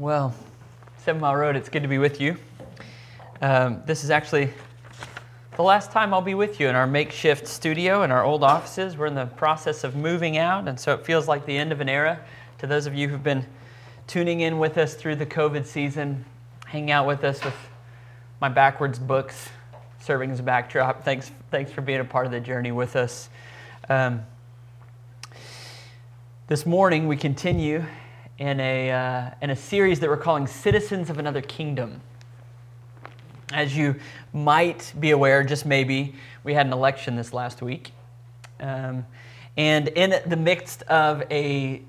Well, Seven Mile Road, it's good to be with you. Um, this is actually the last time I'll be with you in our makeshift studio in our old offices. We're in the process of moving out, and so it feels like the end of an era. To those of you who've been tuning in with us through the COVID season, hanging out with us with my backwards books serving as a backdrop, thanks, thanks for being a part of the journey with us. Um, this morning, we continue in a, uh, in a series that we're calling Citizens of Another Kingdom. As you might be aware, just maybe, we had an election this last week. Um, and in the midst of a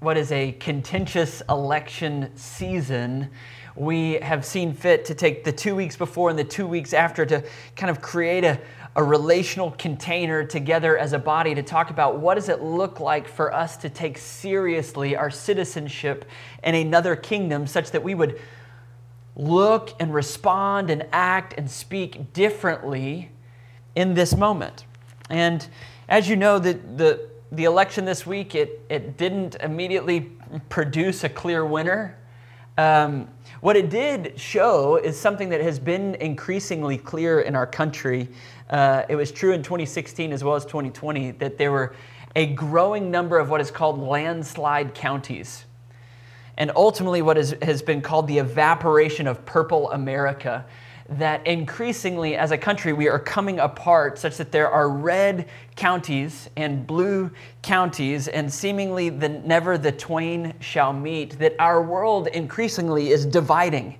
what is a contentious election season, we have seen fit to take the two weeks before and the two weeks after to kind of create a, a relational container together as a body to talk about what does it look like for us to take seriously our citizenship in another kingdom such that we would look and respond and act and speak differently in this moment. And as you know, the, the, the election this week, it, it didn't immediately produce a clear winner. Um, what it did show is something that has been increasingly clear in our country. Uh, it was true in 2016 as well as 2020 that there were a growing number of what is called landslide counties. And ultimately, what is, has been called the evaporation of purple America that increasingly as a country we are coming apart such that there are red counties and blue counties and seemingly the never the twain shall meet that our world increasingly is dividing.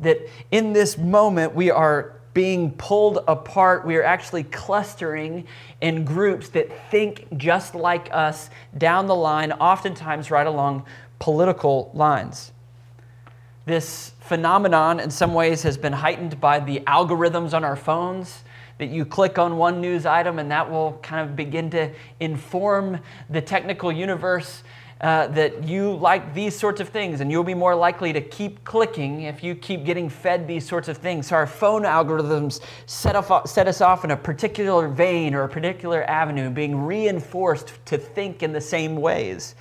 That in this moment we are being pulled apart. We are actually clustering in groups that think just like us down the line oftentimes right along political lines this phenomenon, in some ways, has been heightened by the algorithms on our phones. That you click on one news item and that will kind of begin to inform the technical universe uh, that you like these sorts of things, and you'll be more likely to keep clicking if you keep getting fed these sorts of things. So, our phone algorithms set, off, set us off in a particular vein or a particular avenue, being reinforced to think in the same ways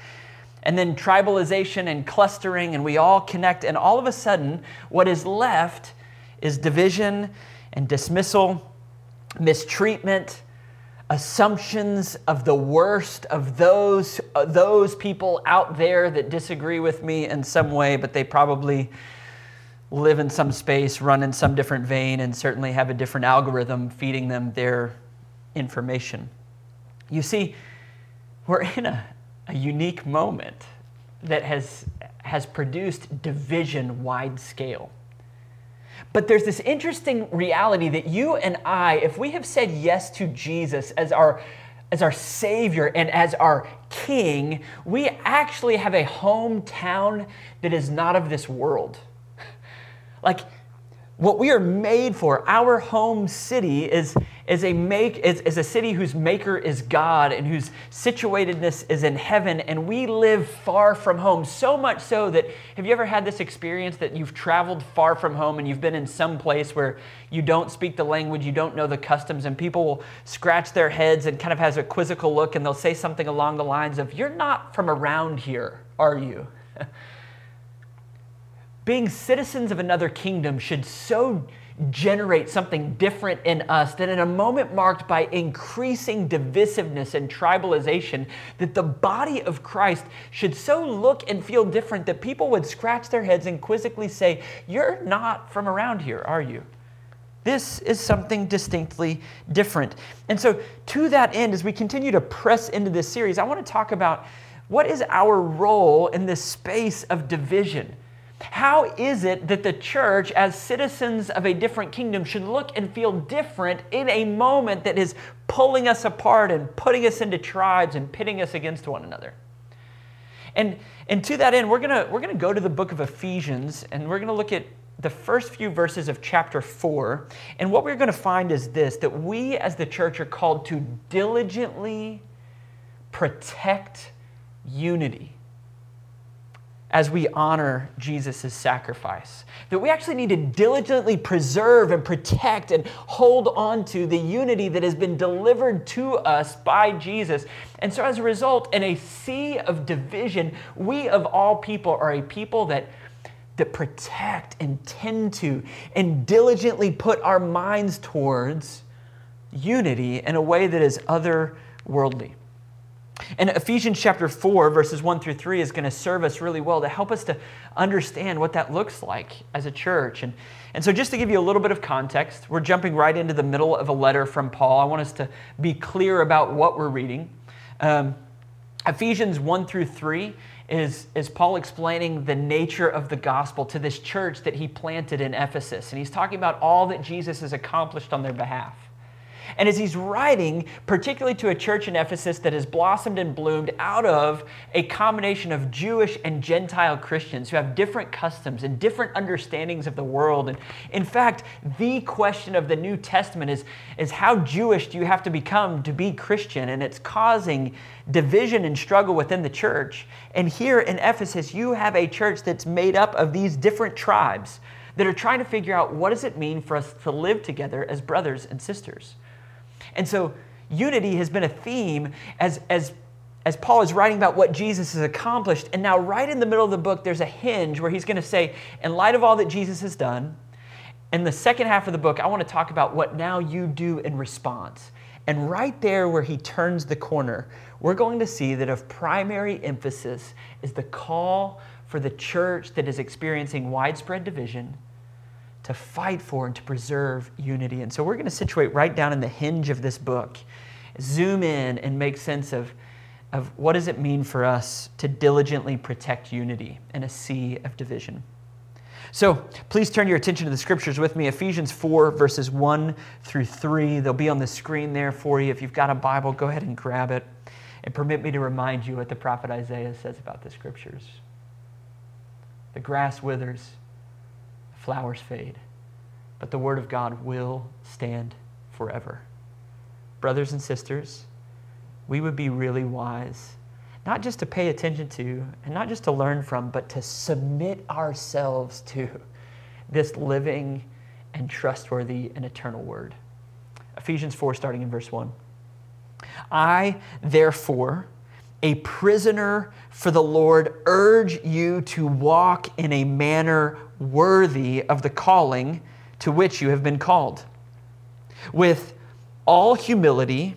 and then tribalization and clustering, and we all connect. And all of a sudden, what is left is division and dismissal, mistreatment, assumptions of the worst of those, uh, those people out there that disagree with me in some way, but they probably live in some space, run in some different vein, and certainly have a different algorithm feeding them their information. You see, we're in a a unique moment that has, has produced division wide scale. But there's this interesting reality that you and I, if we have said yes to Jesus as our, as our Savior and as our King, we actually have a hometown that is not of this world. Like, what we are made for, our home city, is, is, a make, is, is a city whose maker is God and whose situatedness is in heaven, and we live far from home. So much so that, have you ever had this experience that you've traveled far from home and you've been in some place where you don't speak the language, you don't know the customs, and people will scratch their heads and kind of has a quizzical look and they'll say something along the lines of, You're not from around here, are you? being citizens of another kingdom should so generate something different in us that in a moment marked by increasing divisiveness and tribalization that the body of Christ should so look and feel different that people would scratch their heads and quizzically say you're not from around here are you? This is something distinctly different. And so to that end as we continue to press into this series i want to talk about what is our role in this space of division how is it that the church, as citizens of a different kingdom, should look and feel different in a moment that is pulling us apart and putting us into tribes and pitting us against one another? And, and to that end, we're going we're going to go to the book of Ephesians and we're going to look at the first few verses of chapter 4. And what we're going to find is this that we as the church are called to diligently protect unity as we honor Jesus' sacrifice. That we actually need to diligently preserve and protect and hold on to the unity that has been delivered to us by Jesus. And so, as a result, in a sea of division, we of all people are a people that that protect and tend to and diligently put our minds towards unity in a way that is otherworldly. And Ephesians chapter 4, verses 1 through 3 is going to serve us really well to help us to understand what that looks like as a church. And, and so, just to give you a little bit of context, we're jumping right into the middle of a letter from Paul. I want us to be clear about what we're reading. Um, Ephesians 1 through 3 is, is Paul explaining the nature of the gospel to this church that he planted in Ephesus. And he's talking about all that Jesus has accomplished on their behalf. And as he's writing, particularly to a church in Ephesus that has blossomed and bloomed out of a combination of Jewish and Gentile Christians who have different customs and different understandings of the world. And in fact, the question of the New Testament is, is how Jewish do you have to become to be Christian? And it's causing division and struggle within the church. And here in Ephesus, you have a church that's made up of these different tribes that are trying to figure out what does it mean for us to live together as brothers and sisters. And so unity has been a theme as, as, as Paul is writing about what Jesus has accomplished. And now, right in the middle of the book, there's a hinge where he's going to say, in light of all that Jesus has done, in the second half of the book, I want to talk about what now you do in response. And right there, where he turns the corner, we're going to see that of primary emphasis is the call for the church that is experiencing widespread division to fight for and to preserve unity. And so we're going to situate right down in the hinge of this book, zoom in and make sense of, of what does it mean for us to diligently protect unity in a sea of division. So please turn your attention to the scriptures with me. Ephesians 4, verses 1 through 3. They'll be on the screen there for you. If you've got a Bible, go ahead and grab it. And permit me to remind you what the prophet Isaiah says about the scriptures. The grass withers flowers fade, but the Word of God will stand forever. Brothers and sisters, we would be really wise, not just to pay attention to and not just to learn from, but to submit ourselves to this living and trustworthy and eternal Word. Ephesians 4, starting in verse 1. I, therefore, a prisoner for the Lord, urge you to walk in a manner worthy of the calling to which you have been called. With all humility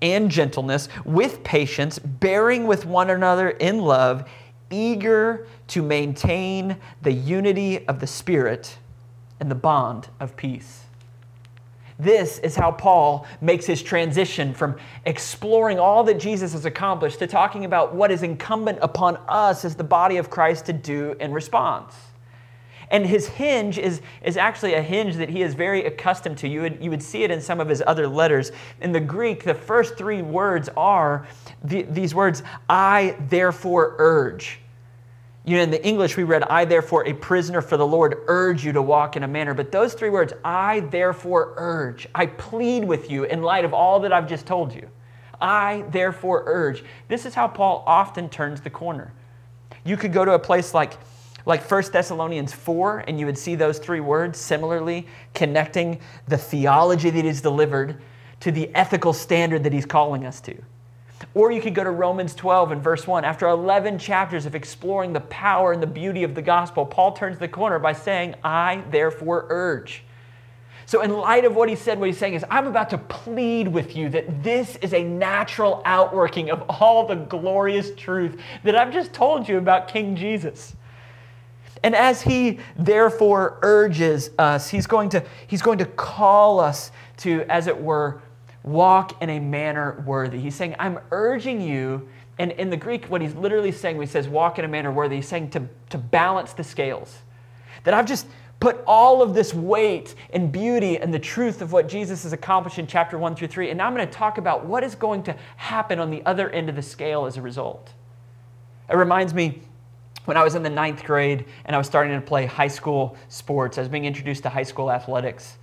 and gentleness, with patience, bearing with one another in love, eager to maintain the unity of the Spirit and the bond of peace. This is how Paul makes his transition from exploring all that Jesus has accomplished to talking about what is incumbent upon us as the body of Christ to do in response. And his hinge is, is actually a hinge that he is very accustomed to. You would, you would see it in some of his other letters. In the Greek, the first three words are the, these words, I therefore urge. You know, in the English, we read, I therefore, a prisoner for the Lord, urge you to walk in a manner. But those three words, I therefore urge, I plead with you in light of all that I've just told you. I therefore urge. This is how Paul often turns the corner. You could go to a place like like 1 Thessalonians 4, and you would see those three words similarly connecting the theology that he's delivered to the ethical standard that he's calling us to. Or you could go to Romans 12 and verse 1. After 11 chapters of exploring the power and the beauty of the gospel, Paul turns the corner by saying, I therefore urge. So, in light of what he said, what he's saying is, I'm about to plead with you that this is a natural outworking of all the glorious truth that I've just told you about King Jesus. And as he therefore urges us, he's going to, he's going to call us to, as it were, walk in a manner worthy. He's saying, I'm urging you, and in the Greek, what he's literally saying when he says walk in a manner worthy, he's saying to, to balance the scales. That I've just put all of this weight and beauty and the truth of what Jesus has accomplished in chapter 1 through 3, and now I'm going to talk about what is going to happen on the other end of the scale as a result. It reminds me when I was in the ninth grade and I was starting to play high school sports, I was being introduced to high school athletics.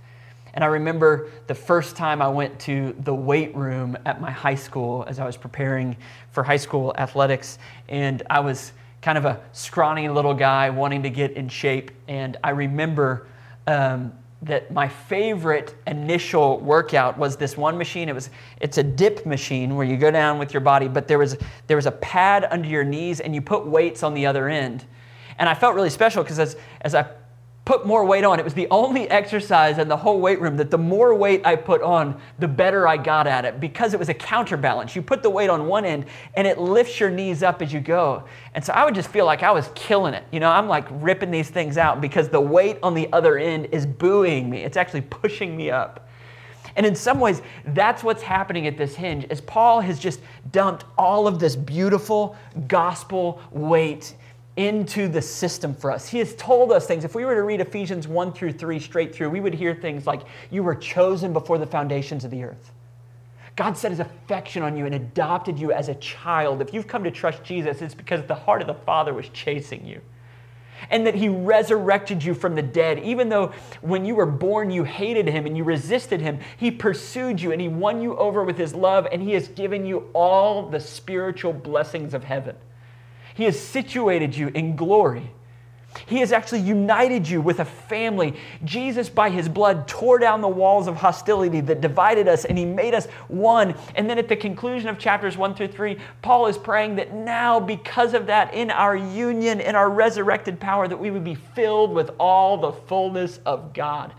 And I remember the first time I went to the weight room at my high school as I was preparing for high school athletics. And I was kind of a scrawny little guy wanting to get in shape. And I remember um, that my favorite initial workout was this one machine. It was it's a dip machine where you go down with your body, but there was there was a pad under your knees and you put weights on the other end. And I felt really special because as, as I put more weight on. It was the only exercise in the whole weight room that the more weight I put on, the better I got at it because it was a counterbalance. You put the weight on one end and it lifts your knees up as you go. And so I would just feel like I was killing it. You know, I'm like ripping these things out because the weight on the other end is buoying me. It's actually pushing me up. And in some ways, that's what's happening at this hinge, as Paul has just dumped all of this beautiful gospel weight into the system for us. He has told us things. If we were to read Ephesians 1 through 3 straight through, we would hear things like, You were chosen before the foundations of the earth. God set his affection on you and adopted you as a child. If you've come to trust Jesus, it's because the heart of the Father was chasing you. And that he resurrected you from the dead. Even though when you were born you hated him and you resisted him, he pursued you and he won you over with his love and he has given you all the spiritual blessings of heaven. He has situated you in glory. He has actually united you with a family. Jesus, by his blood, tore down the walls of hostility that divided us and he made us one. And then at the conclusion of chapters one through three, Paul is praying that now, because of that, in our union, in our resurrected power, that we would be filled with all the fullness of God.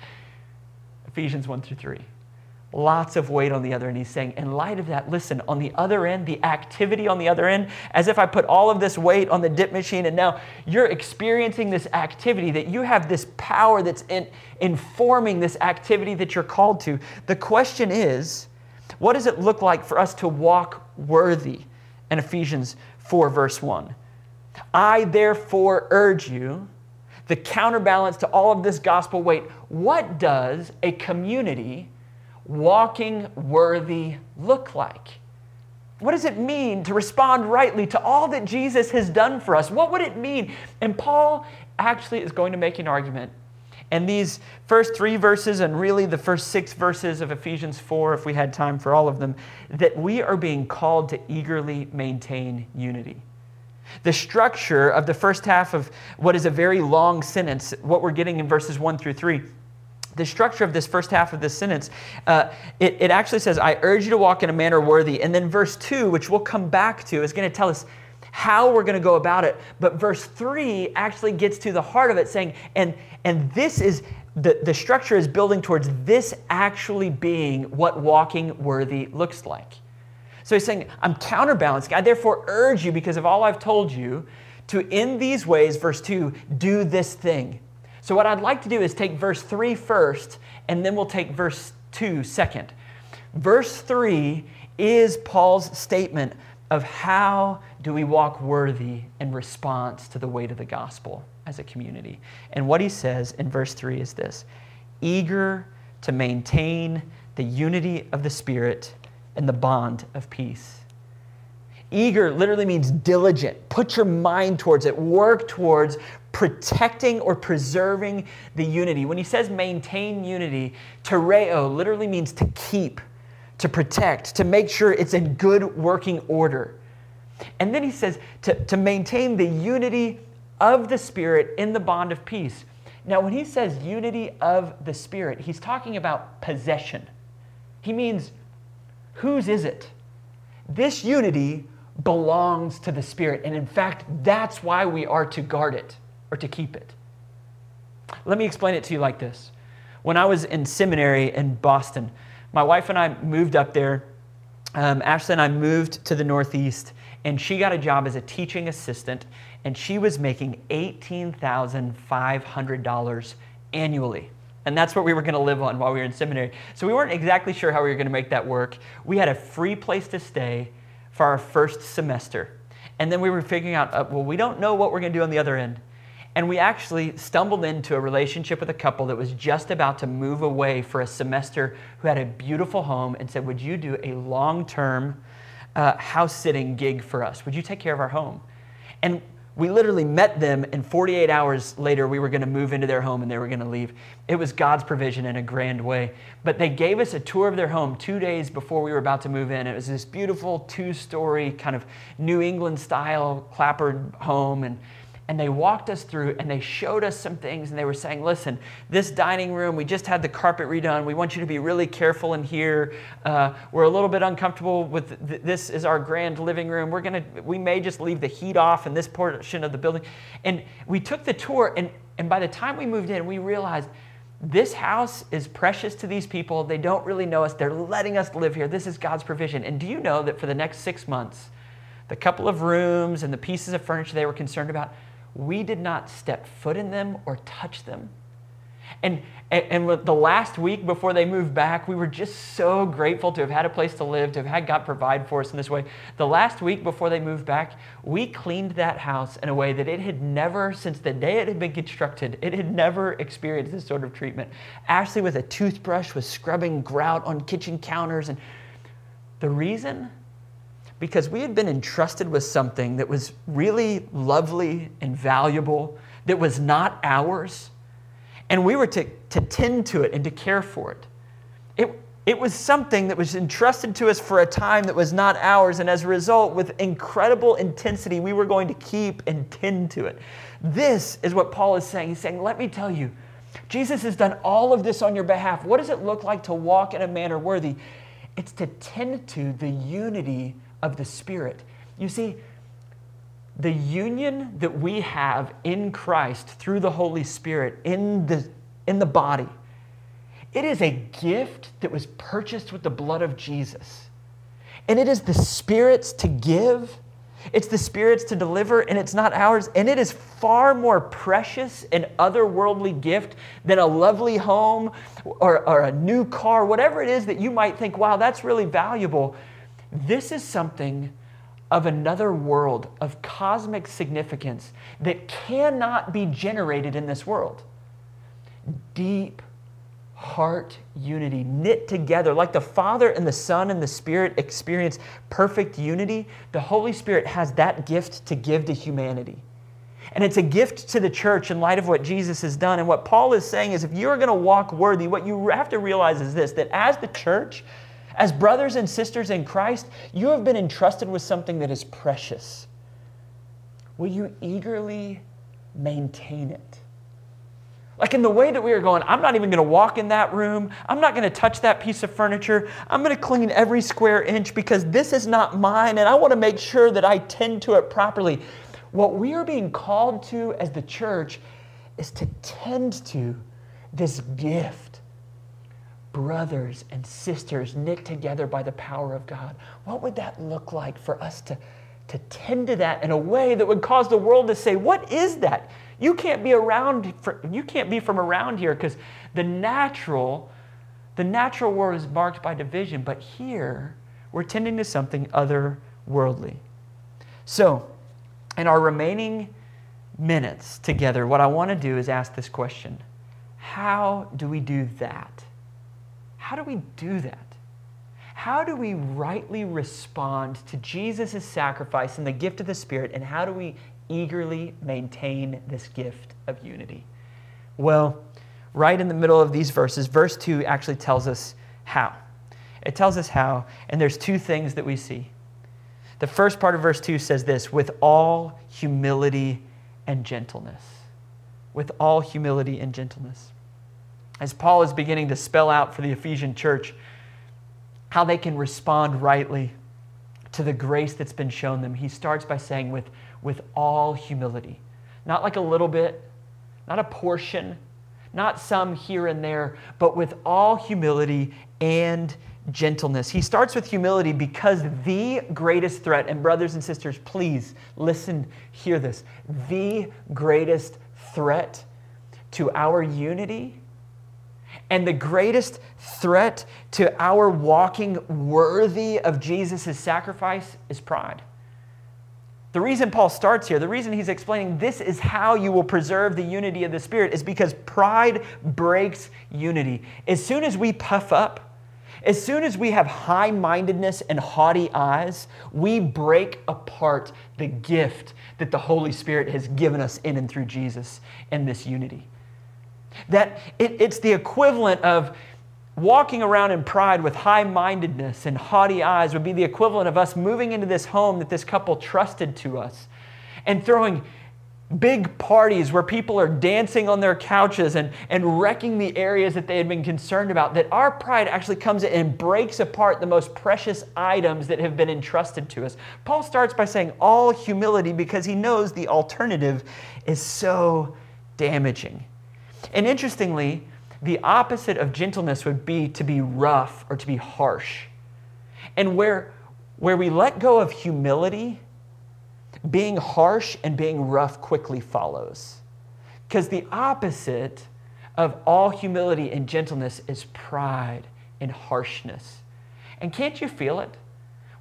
Ephesians 1 through 3 lots of weight on the other end. He's saying, in light of that, listen, on the other end, the activity on the other end, as if I put all of this weight on the dip machine, and now you're experiencing this activity, that you have this power that's in, informing this activity that you're called to. The question is, what does it look like for us to walk worthy? In Ephesians 4, verse 1. I therefore urge you, the counterbalance to all of this gospel weight, what does a community walking worthy look like? What does it mean to respond rightly to all that Jesus has done for us? What would it mean? And Paul actually is going to make an argument. And these first three verses, and really the first six verses of Ephesians 4, if we had time for all of them, that we are being called to eagerly maintain unity. The structure of the first half of what is a very long sentence, what we're getting in verses 1 through 3, the structure of this first half of this sentence, uh, it, it actually says, I urge you to walk in a manner worthy. And then verse 2, which we'll come back to, is going to tell us how we're going to go about it. But verse 3 actually gets to the heart of it, saying, and, and this is the, the structure is building towards this actually being what walking worthy looks like. So he's saying, I'm counterbalancing. I therefore urge you, because of all I've told you, to in these ways, verse 2, do this thing. So, what I'd like to do is take verse 3 first, and then we'll take verse 2 second. Verse 3 is Paul's statement of how do we walk worthy in response to the weight of the gospel as a community. And what he says in verse 3 is this eager to maintain the unity of the Spirit and the bond of peace. Eager literally means diligent. Put your mind towards it. Work towards protecting or preserving the unity. When he says maintain unity, tereo literally means to keep, to protect, to make sure it's in good working order. And then he says to, to maintain the unity of the Spirit in the bond of peace. Now, when he says unity of the Spirit, he's talking about possession. He means, whose is it? This unity belongs to the Spirit. And in fact, that's why we are to guard it or to keep it. Let me explain it to you like this. When I was in seminary in Boston, my wife and I moved up there. Um, Ashley and I moved to the Northeast, and she got a job as a teaching assistant, and she was making $18,500 annually. And that's what we were going to live on while we were in seminary. So we weren't exactly sure how we were going to make that work. We had a free place to stay for our first semester. And then we were figuring out, uh, well, we don't know what we're going to do on the other end. And we actually stumbled into a relationship with a couple that was just about to move away for a semester who had a beautiful home and said, Would you do a long term uh, house sitting gig for us? Would you take care of our home? And we literally met them, and 48 hours later, we were going to move into their home and they were going to leave. It was God's provision in a grand way. But they gave us a tour of their home two days before we were about to move in. It was this beautiful two story, kind of New England style clapboard home. And and they walked us through and they showed us some things and they were saying listen this dining room we just had the carpet redone. We want you to be really careful in here. Uh, we're a little bit uncomfortable with th- this is our grand living room. We're gonna we may just leave the heat off in this portion of the building. And we took the tour and and by the time we moved in we realized this house is precious to these people. They don't really know us. They're letting us live here. This is god's provision. And do you know that for the next six months the couple of rooms and the pieces of furniture they were concerned about we did not step foot in them or touch them. And, and, the last week before they moved back, we were just so grateful to have had a place to live, to have had God provide for us in this way. The last week before they moved back, we cleaned that house in a way that it had never, since the day it had been constructed, it had never experienced this sort of treatment. Ashley, with a toothbrush, was scrubbing grout on kitchen counters. And the reason because we had been entrusted with something that was really lovely and valuable, that was not ours, and we were to, to tend to it and to care for it. it. It was something that was entrusted to us for a time that was not ours, and as a result, with incredible intensity, we were going to keep and tend to it. This is what Paul is saying. He's saying, Let me tell you, Jesus has done all of this on your behalf. What does it look like to walk in a manner worthy? It's to tend to the unity of the Spirit. You see, the union that we have in Christ through the Holy Spirit in the, in the body, it is a gift that was purchased with the blood of Jesus. And it is the Spirit's to give, it's the Spirit's to deliver, and it's not ours. And it is far more precious and otherworldly gift than a lovely home or, or a new car, whatever it is that you might think, wow, that's really valuable. This is something of another world of cosmic significance that cannot be generated in this world. Deep heart unity, knit together, like the Father and the Son and the Spirit experience perfect unity, the Holy Spirit has that gift to give to humanity. And it's a gift to the church in light of what Jesus has done. And what Paul is saying is if you're going to walk worthy, what you have to realize is this that as the church, as brothers and sisters in Christ, you have been entrusted with something that is precious. Will you eagerly maintain it? Like in the way that we are going, I'm not even going to walk in that room. I'm not going to touch that piece of furniture. I'm going to clean every square inch because this is not mine and I want to make sure that I tend to it properly. What we are being called to as the church is to tend to this gift brothers and sisters knit together by the power of God. What would that look like for us to, to tend to that in a way that would cause the world to say, What is that? You can't be around, for, you can't be from around here because the natural, the natural world is marked by division, but here we're tending to something otherworldly. So, in our remaining minutes together, what I want to do is ask this question How do we do that? How do we do that? How do we rightly respond to Jesus' sacrifice and the gift of the Spirit, and how do we eagerly maintain this gift of unity? Well, right in the middle of these verses, verse 2 actually tells us how. It tells us how, and there's two things that we see. The first part of verse 2 says this with all humility and gentleness. With all humility and gentleness as Paul is beginning to spell out for the Ephesian church how they can respond rightly to the grace that's been shown them, he starts by saying, with, with all humility. Not like a little bit, not a portion, not some here and there, but with all humility and gentleness. He starts with humility because the greatest threat, and brothers and sisters, please listen, hear this. The greatest threat to our unity and the greatest threat to our walking worthy of Jesus' sacrifice is pride. The reason Paul starts here, the reason he's explaining this is how you will preserve the unity of the Spirit is because pride breaks unity. As soon as we puff up, As soon as we have high mindedness and haughty eyes, we break apart the gift that the Holy Spirit has given us in and through Jesus and this unity. That it, it's the equivalent of walking around in pride with high mindedness and haughty eyes, would be the equivalent of us moving into this home that this couple trusted to us and throwing big parties where people are dancing on their couches and, and wrecking the areas that they had been concerned about, that our pride actually comes in and breaks apart the most precious items that have been entrusted to us. Paul starts by saying all humility because he knows the alternative is so damaging. And interestingly, the opposite of gentleness would be to be rough or to be harsh. And where, where we let go of humility, being harsh and being rough quickly follows. Because the opposite of all humility and gentleness is pride and harshness. And can't you feel it?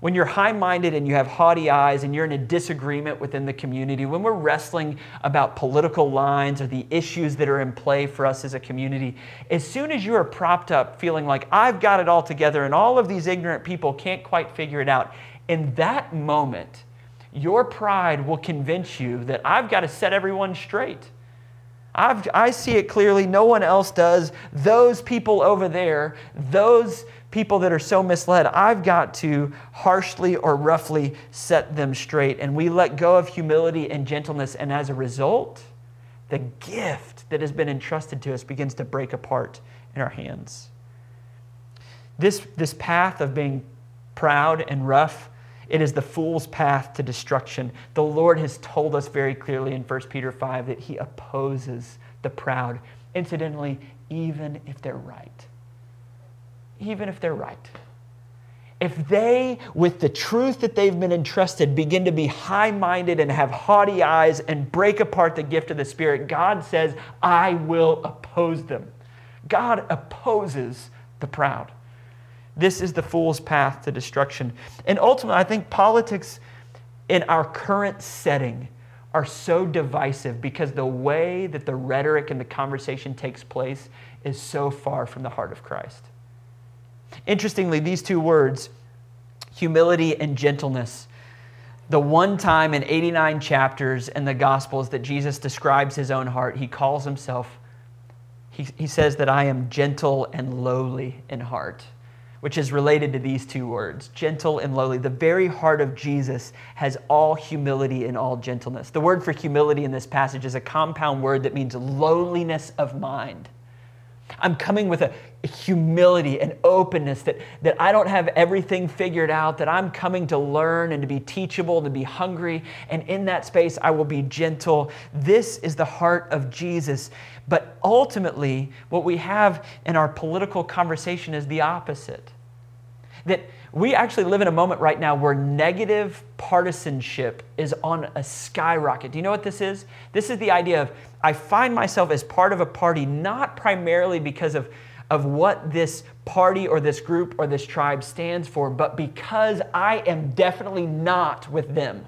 When you're high minded and you have haughty eyes and you're in a disagreement within the community, when we're wrestling about political lines or the issues that are in play for us as a community, as soon as you are propped up feeling like I've got it all together and all of these ignorant people can't quite figure it out, in that moment, your pride will convince you that I've got to set everyone straight. I've, I see it clearly. No one else does. Those people over there, those people that are so misled, I've got to harshly or roughly set them straight. And we let go of humility and gentleness. And as a result, the gift that has been entrusted to us begins to break apart in our hands. This, this path of being proud and rough it is the fool's path to destruction. The Lord has told us very clearly in 1 Peter 5 that he opposes the proud. Incidentally, even if they're right. Even if they're right. If they, with the truth that they've been entrusted, begin to be high minded and have haughty eyes and break apart the gift of the Spirit, God says, I will oppose them. God opposes the proud. This is the fool's path to destruction. And ultimately, I think politics in our current setting are so divisive because the way that the rhetoric and the conversation takes place is so far from the heart of Christ. Interestingly, these two words, humility and gentleness, the one time in 89 chapters in the Gospels that Jesus describes his own heart, he calls himself, he, he says that I am gentle and lowly in heart which is related to these two words gentle and lowly. The very heart of Jesus has all humility and all gentleness. The word for humility in this passage is a compound word that means lowliness of mind. I'm coming with a, humility and openness that, that I don't have everything figured out, that I'm coming to learn and to be teachable, to be hungry. And in that space, I will be gentle. This is the heart of Jesus. But ultimately, what we have in our political conversation is the opposite. That we actually live in a moment right now where negative partisanship is on a skyrocket. Do you know what this is? This is the idea of I find myself as part of a party not primarily because of, of what this party or this group or this tribe stands for, but because I am definitely not with them.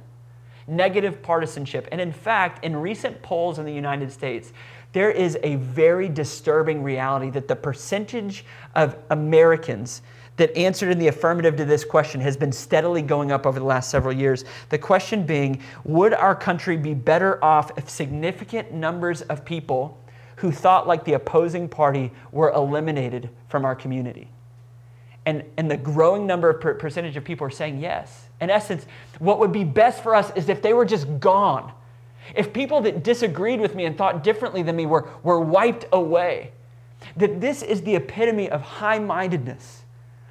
Negative partisanship. And in fact, in recent polls in the United States, there is a very disturbing reality that the percentage of Americans that answered in the affirmative to this question has been steadily going up over the last several years. The question being Would our country be better off if significant numbers of people who thought like the opposing party were eliminated from our community? And, and the growing number of per- percentage of people are saying yes. In essence, what would be best for us is if they were just gone. If people that disagreed with me and thought differently than me were, were wiped away. That this is the epitome of high mindedness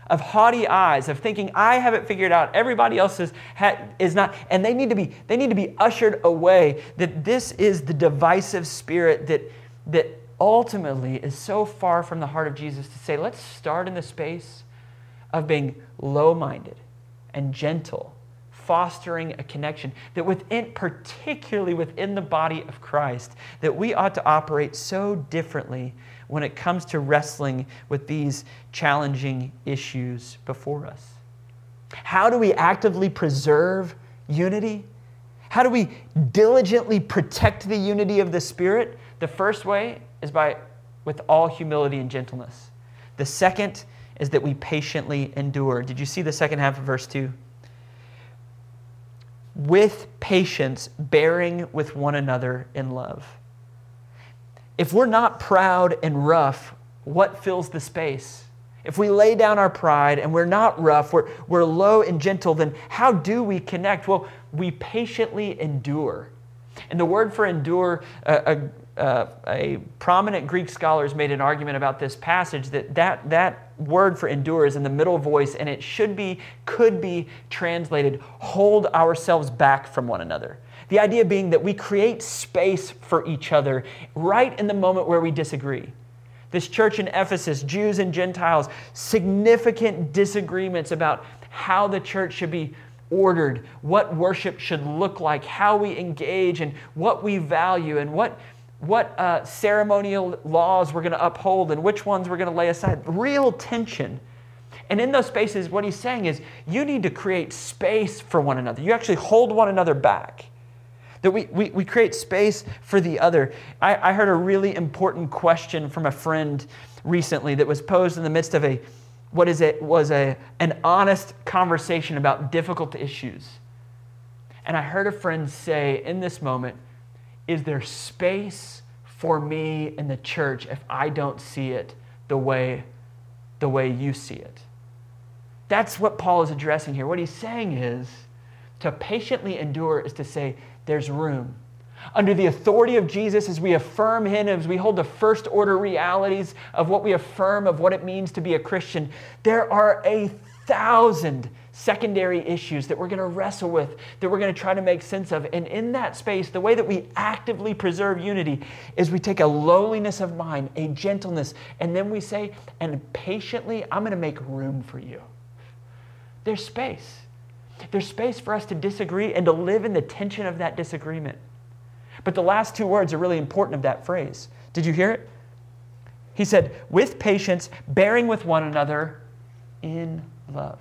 of haughty eyes, of thinking I have it figured out, everybody else is, ha, is not, and they need to be they need to be ushered away. That this is the divisive spirit that that ultimately is so far from the heart of Jesus to say, let's start in the space of being low-minded and gentle, fostering a connection that within, particularly within the body of Christ, that we ought to operate so differently when it comes to wrestling with these challenging issues before us. How do we actively preserve unity? How do we diligently protect the unity of the Spirit? The first way is by with all humility and gentleness. The second is that we patiently endure. Did you see the second half of verse 2? With patience, bearing with one another in love. If we're not proud and rough, what fills the space? If we lay down our pride and we're not rough, we're, we're low and gentle, then how do we connect? Well, we patiently endure. And the word for endure, uh, a, uh, a prominent Greek scholar has made an argument about this passage that, that that word for endure is in the middle voice and it should be, could be translated hold ourselves back from one another. The idea being that we create space for each other right in the moment where we disagree. This church in Ephesus, Jews and Gentiles, significant disagreements about how the church should be ordered, what worship should look like, how we engage, and what we value, and what, what uh, ceremonial laws we're going to uphold, and which ones we're going to lay aside. Real tension. And in those spaces, what he's saying is you need to create space for one another. You actually hold one another back that we, we, we create space for the other. I, I heard a really important question from a friend recently that was posed in the midst of a what is it was a, an honest conversation about difficult issues. And I heard a friend say in this moment, is there space for me in the church if I don't see it the way the way you see it? That's what Paul is addressing here. What he's saying is to patiently endure is to say there's room. Under the authority of Jesus, as we affirm Him, as we hold the first order realities of what we affirm of what it means to be a Christian, there are a thousand secondary issues that we're going to wrestle with, that we're going to try to make sense of. And in that space, the way that we actively preserve unity is we take a lowliness of mind, a gentleness, and then we say, and patiently, I'm going to make room for you. There's space. There's space for us to disagree and to live in the tension of that disagreement. But the last two words are really important of that phrase. Did you hear it? He said, with patience, bearing with one another in love.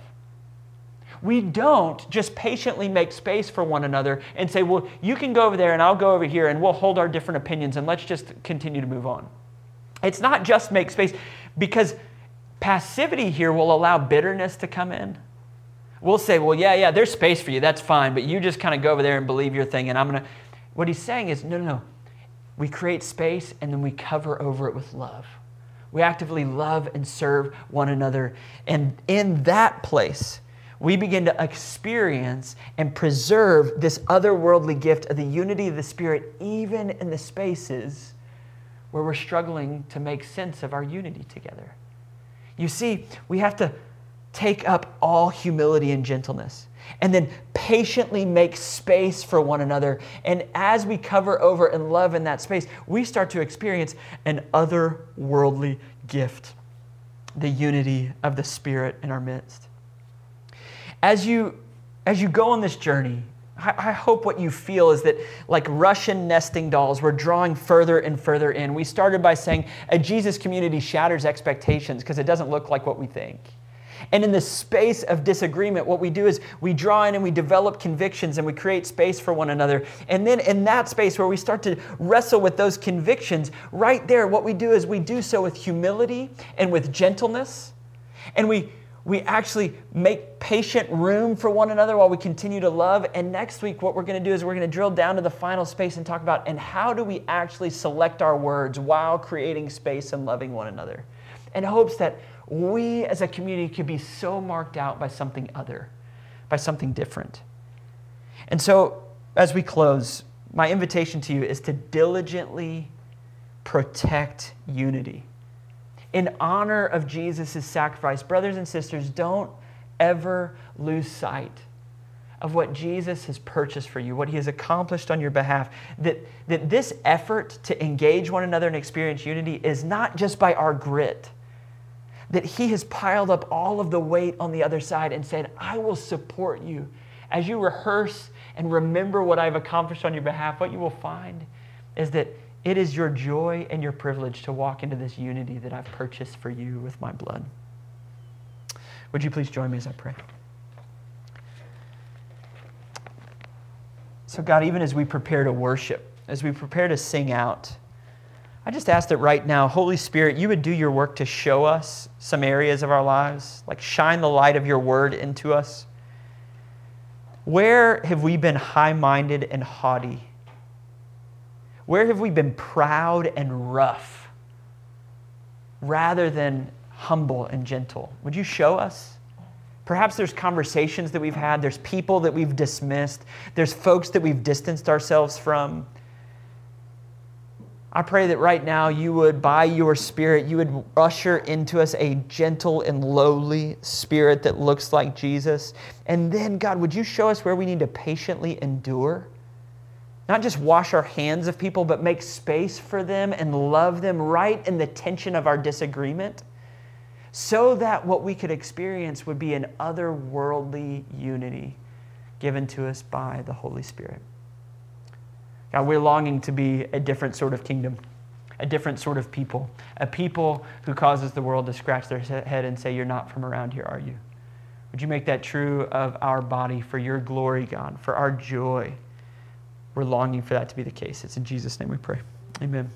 We don't just patiently make space for one another and say, well, you can go over there and I'll go over here and we'll hold our different opinions and let's just continue to move on. It's not just make space because passivity here will allow bitterness to come in. We'll say, well, yeah, yeah, there's space for you. That's fine. But you just kind of go over there and believe your thing. And I'm going to. What he's saying is, no, no, no. We create space and then we cover over it with love. We actively love and serve one another. And in that place, we begin to experience and preserve this otherworldly gift of the unity of the Spirit, even in the spaces where we're struggling to make sense of our unity together. You see, we have to take up all humility and gentleness, and then patiently make space for one another. And as we cover over and love in that space, we start to experience an otherworldly gift the unity of the Spirit in our midst. As you, as you go on this journey, I, I hope what you feel is that, like Russian nesting dolls, we're drawing further and further in. We started by saying a Jesus community shatters expectations because it doesn't look like what we think. And in the space of disagreement, what we do is we draw in and we develop convictions and we create space for one another. And then in that space where we start to wrestle with those convictions, right there, what we do is we do so with humility and with gentleness. And we we actually make patient room for one another while we continue to love. And next week, what we're going to do is we're going to drill down to the final space and talk about and how do we actually select our words while creating space and loving one another in hopes that we as a community could be so marked out by something other, by something different. And so, as we close, my invitation to you is to diligently protect unity. In honor of Jesus' sacrifice, brothers and sisters, don't ever lose sight of what Jesus has purchased for you, what he has accomplished on your behalf. That, that this effort to engage one another and experience unity is not just by our grit that He has piled up all of the weight on the other side and said, I will support you. As you rehearse and remember what I've accomplished on your behalf, what you will find is that it is your joy and your privilege to walk into this unity that I've purchased for you with my blood. Would you please join me as I pray? So, God, even as we prepare to worship, as we prepare to sing out, I just ask that right now, Holy Spirit, you would do your work to show us some areas of our lives, like shine the light of your word into us. Where have we been high minded and haughty? Where have we been proud and rough rather than humble and gentle? Would you show us? Perhaps there's conversations that we've had, there's people that we've dismissed, there's folks that we've distanced ourselves from. I pray that right now you would, by your Spirit, you would usher into us a gentle and lowly spirit that looks like Jesus. And then, God, would you show us where we need to patiently endure? Not just wash our hands of people, but make space for them and love them right in the tension of our disagreement, so that what we could experience would be an otherworldly unity given to us by the Holy Spirit. God, we're longing to be a different sort of kingdom, a different sort of people, a people who causes the world to scratch their head and say, You're not from around here, are you? Would you make that true of our body for your glory, God, for our joy? We're longing for that to be the case. It's in Jesus' name we pray. Amen.